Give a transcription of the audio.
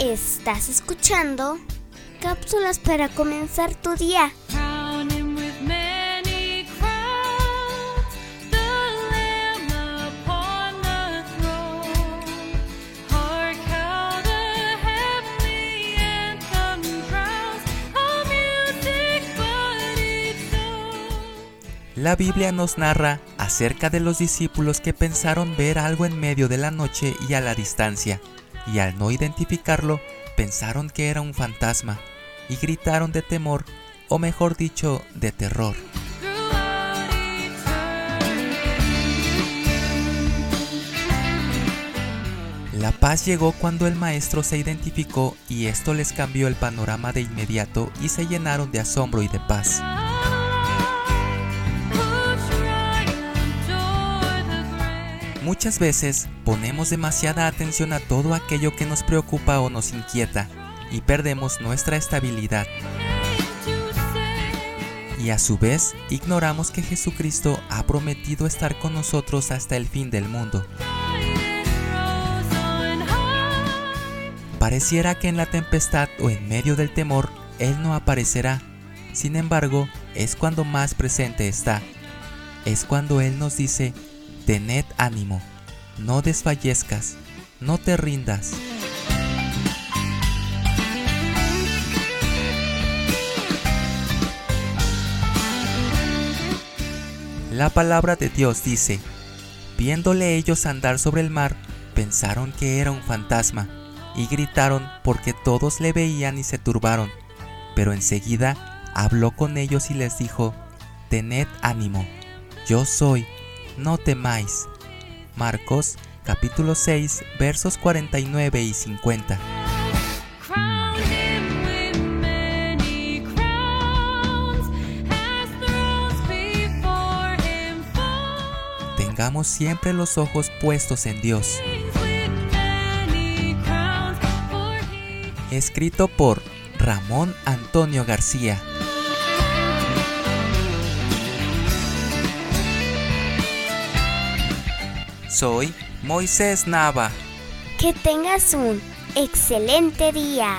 Estás escuchando cápsulas para comenzar tu día. La Biblia nos narra acerca de los discípulos que pensaron ver algo en medio de la noche y a la distancia, y al no identificarlo, pensaron que era un fantasma, y gritaron de temor, o mejor dicho, de terror. La paz llegó cuando el maestro se identificó y esto les cambió el panorama de inmediato y se llenaron de asombro y de paz. Muchas veces ponemos demasiada atención a todo aquello que nos preocupa o nos inquieta y perdemos nuestra estabilidad y a su vez ignoramos que Jesucristo ha prometido estar con nosotros hasta el fin del mundo. Pareciera que en la tempestad o en medio del temor Él no aparecerá. Sin embargo, es cuando más presente está. Es cuando Él nos dice, tened ánimo, no desfallezcas, no te rindas. La palabra de Dios dice, viéndole ellos andar sobre el mar, pensaron que era un fantasma y gritaron porque todos le veían y se turbaron. Pero enseguida habló con ellos y les dijo, Tened ánimo, yo soy, no temáis. Marcos capítulo 6 versos 49 y 50. Crown him with many crowns, as thrones before him fall. Tengamos siempre los ojos puestos en Dios. Escrito por Ramón Antonio García. Soy Moisés Nava. Que tengas un excelente día.